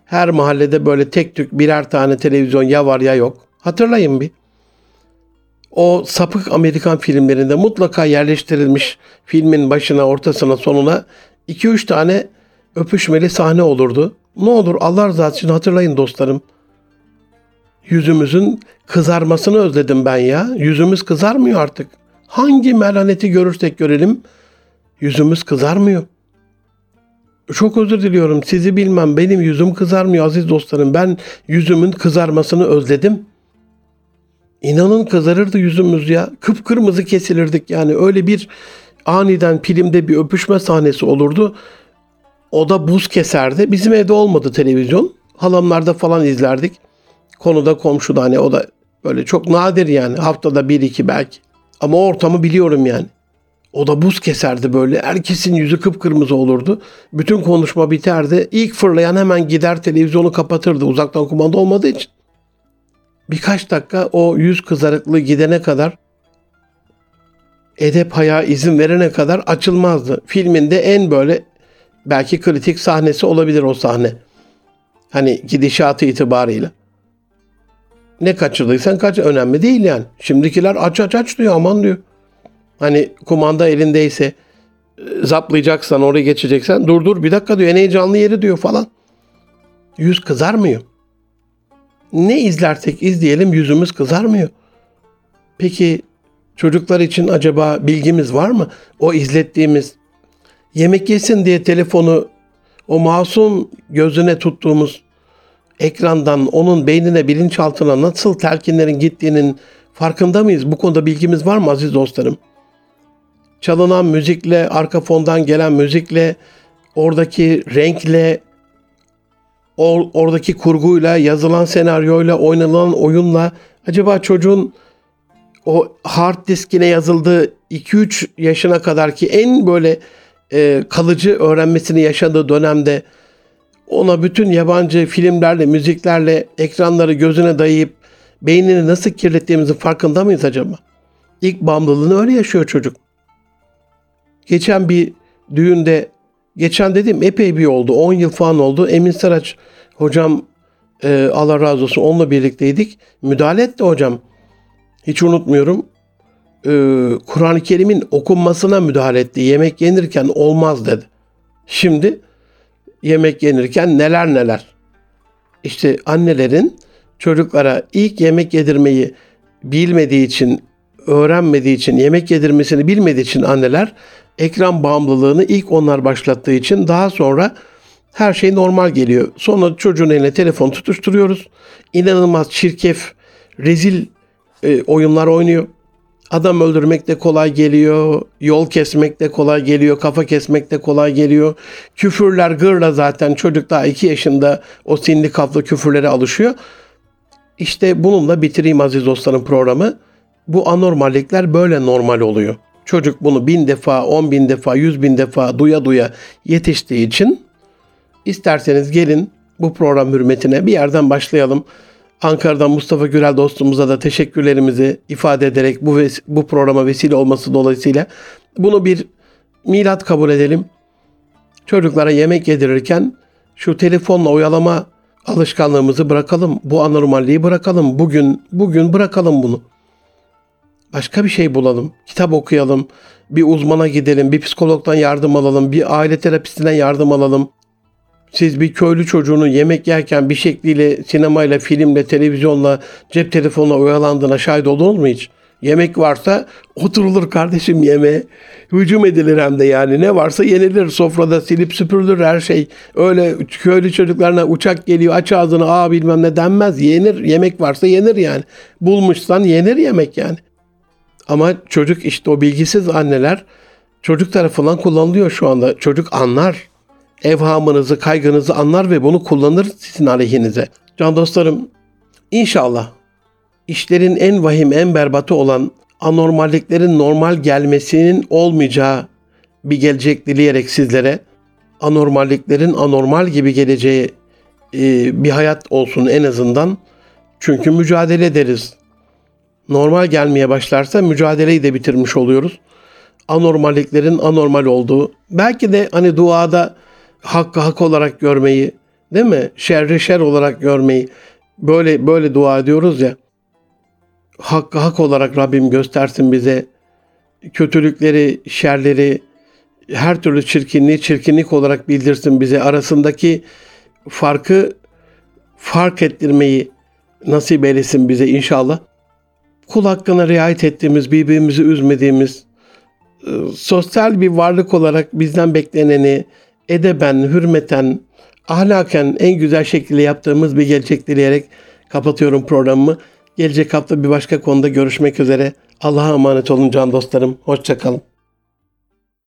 Her mahallede böyle tek tük birer tane televizyon ya var ya yok. Hatırlayın bir. O sapık Amerikan filmlerinde mutlaka yerleştirilmiş filmin başına, ortasına, sonuna 2-3 tane öpüşmeli sahne olurdu. Ne olur Allah rızası için hatırlayın dostlarım. Yüzümüzün kızarmasını özledim ben ya. Yüzümüz kızarmıyor artık. Hangi melaneti görürsek görelim yüzümüz kızarmıyor. Çok özür diliyorum. Sizi bilmem. Benim yüzüm kızarmıyor aziz dostlarım. Ben yüzümün kızarmasını özledim. İnanın kızarırdı yüzümüz ya. Kıpkırmızı kesilirdik yani. Öyle bir aniden filmde bir öpüşme sahnesi olurdu. O da buz keserdi. Bizim evde olmadı televizyon. Halamlarda falan izlerdik. Konuda komşuda hani o da böyle çok nadir yani. Haftada bir iki belki. Ama ortamı biliyorum yani. O da buz keserdi böyle. Herkesin yüzü kıpkırmızı olurdu. Bütün konuşma biterdi. İlk fırlayan hemen gider televizyonu kapatırdı uzaktan kumanda olmadığı için. Birkaç dakika o yüz kızarıklığı gidene kadar edep haya izin verene kadar açılmazdı. Filminde en böyle belki kritik sahnesi olabilir o sahne. Hani gidişatı itibarıyla. Ne kaçırdıysan kaç önemli değil yani. Şimdikiler aç aç aç diyor aman diyor. Hani kumanda elindeyse e, zaplayacaksan oraya geçeceksen dur dur bir dakika diyor en heyecanlı yeri diyor falan. Yüz kızarmıyor. Ne izlersek izleyelim yüzümüz kızarmıyor. Peki çocuklar için acaba bilgimiz var mı? O izlettiğimiz yemek yesin diye telefonu o masum gözüne tuttuğumuz ekrandan onun beynine bilinçaltına nasıl telkinlerin gittiğinin farkında mıyız? Bu konuda bilgimiz var mı aziz dostlarım? Çalınan müzikle, arka fondan gelen müzikle, oradaki renkle, or, oradaki kurguyla, yazılan senaryoyla, oynanılan oyunla acaba çocuğun o hard diskine yazıldığı 2-3 yaşına kadar ki en böyle e, kalıcı öğrenmesini yaşadığı dönemde ona bütün yabancı filmlerle, müziklerle ekranları gözüne dayayıp beynini nasıl kirlettiğimizin farkında mıyız acaba? İlk bağımlılığını öyle yaşıyor çocuk. Geçen bir düğünde, geçen dedim epey bir oldu, 10 yıl falan oldu. Emin Saraç hocam e, Allah razı olsun onunla birlikteydik. Müdahale etti hocam. Hiç unutmuyorum. E, Kur'an-ı Kerim'in okunmasına müdahale etti. Yemek yenirken olmaz dedi. Şimdi yemek yenirken neler neler. İşte annelerin çocuklara ilk yemek yedirmeyi bilmediği için, öğrenmediği için, yemek yedirmesini bilmediği için anneler ekran bağımlılığını ilk onlar başlattığı için daha sonra her şey normal geliyor. Sonra çocuğun eline telefon tutuşturuyoruz. İnanılmaz çirkef, rezil e, oyunlar oynuyor. Adam öldürmek de kolay geliyor, yol kesmek de kolay geliyor, kafa kesmek de kolay geliyor. Küfürler gırla zaten çocuk daha iki yaşında o sinli kaflı küfürlere alışıyor. İşte bununla bitireyim aziz dostlarım programı. Bu anormallikler böyle normal oluyor. Çocuk bunu bin defa, on bin defa, yüz bin defa duya duya yetiştiği için isterseniz gelin bu program hürmetine bir yerden başlayalım. Ankara'dan Mustafa Gürel dostumuza da teşekkürlerimizi ifade ederek bu ves- bu programa vesile olması dolayısıyla bunu bir milat kabul edelim. Çocuklara yemek yedirirken şu telefonla oyalama alışkanlığımızı bırakalım. Bu anormalliği bırakalım. Bugün bugün bırakalım bunu. Başka bir şey bulalım. Kitap okuyalım. Bir uzmana gidelim. Bir psikologdan yardım alalım. Bir aile terapistinden yardım alalım. Siz bir köylü çocuğunun yemek yerken bir şekliyle sinemayla, filmle, televizyonla, cep telefonla oyalandığına şahit oldunuz mu hiç? Yemek varsa oturulur kardeşim yemeğe. Hücum edilir hem de yani. Ne varsa yenilir. Sofrada silip süpürülür her şey. Öyle köylü çocuklarına uçak geliyor aç ağzını aa bilmem ne denmez. Yenir. Yemek varsa yenir yani. Bulmuşsan yenir yemek yani. Ama çocuk işte o bilgisiz anneler çocuk tarafından kullanılıyor şu anda. Çocuk anlar. Evhamınızı, kaygınızı anlar ve bunu kullanır sizin aleyhinize. Can dostlarım inşallah işlerin en vahim, en berbatı olan anormalliklerin normal gelmesinin olmayacağı bir gelecek dileyerek sizlere anormalliklerin anormal gibi geleceği e, bir hayat olsun en azından. Çünkü mücadele ederiz. Normal gelmeye başlarsa mücadeleyi de bitirmiş oluyoruz. Anormalliklerin anormal olduğu, belki de hani duada hakkı hak olarak görmeyi, değil mi? Şerri şer olarak görmeyi böyle böyle dua ediyoruz ya hakkı hak olarak Rabbim göstersin bize. Kötülükleri, şerleri, her türlü çirkinliği çirkinlik olarak bildirsin bize. Arasındaki farkı fark ettirmeyi nasip eylesin bize inşallah. Kul hakkına riayet ettiğimiz, birbirimizi üzmediğimiz, e, sosyal bir varlık olarak bizden bekleneni edeben, hürmeten, ahlaken en güzel şekilde yaptığımız bir gelecek dileyerek kapatıyorum programımı. Gelecek hafta bir başka konuda görüşmek üzere. Allah'a emanet olun can dostlarım. Hoşçakalın.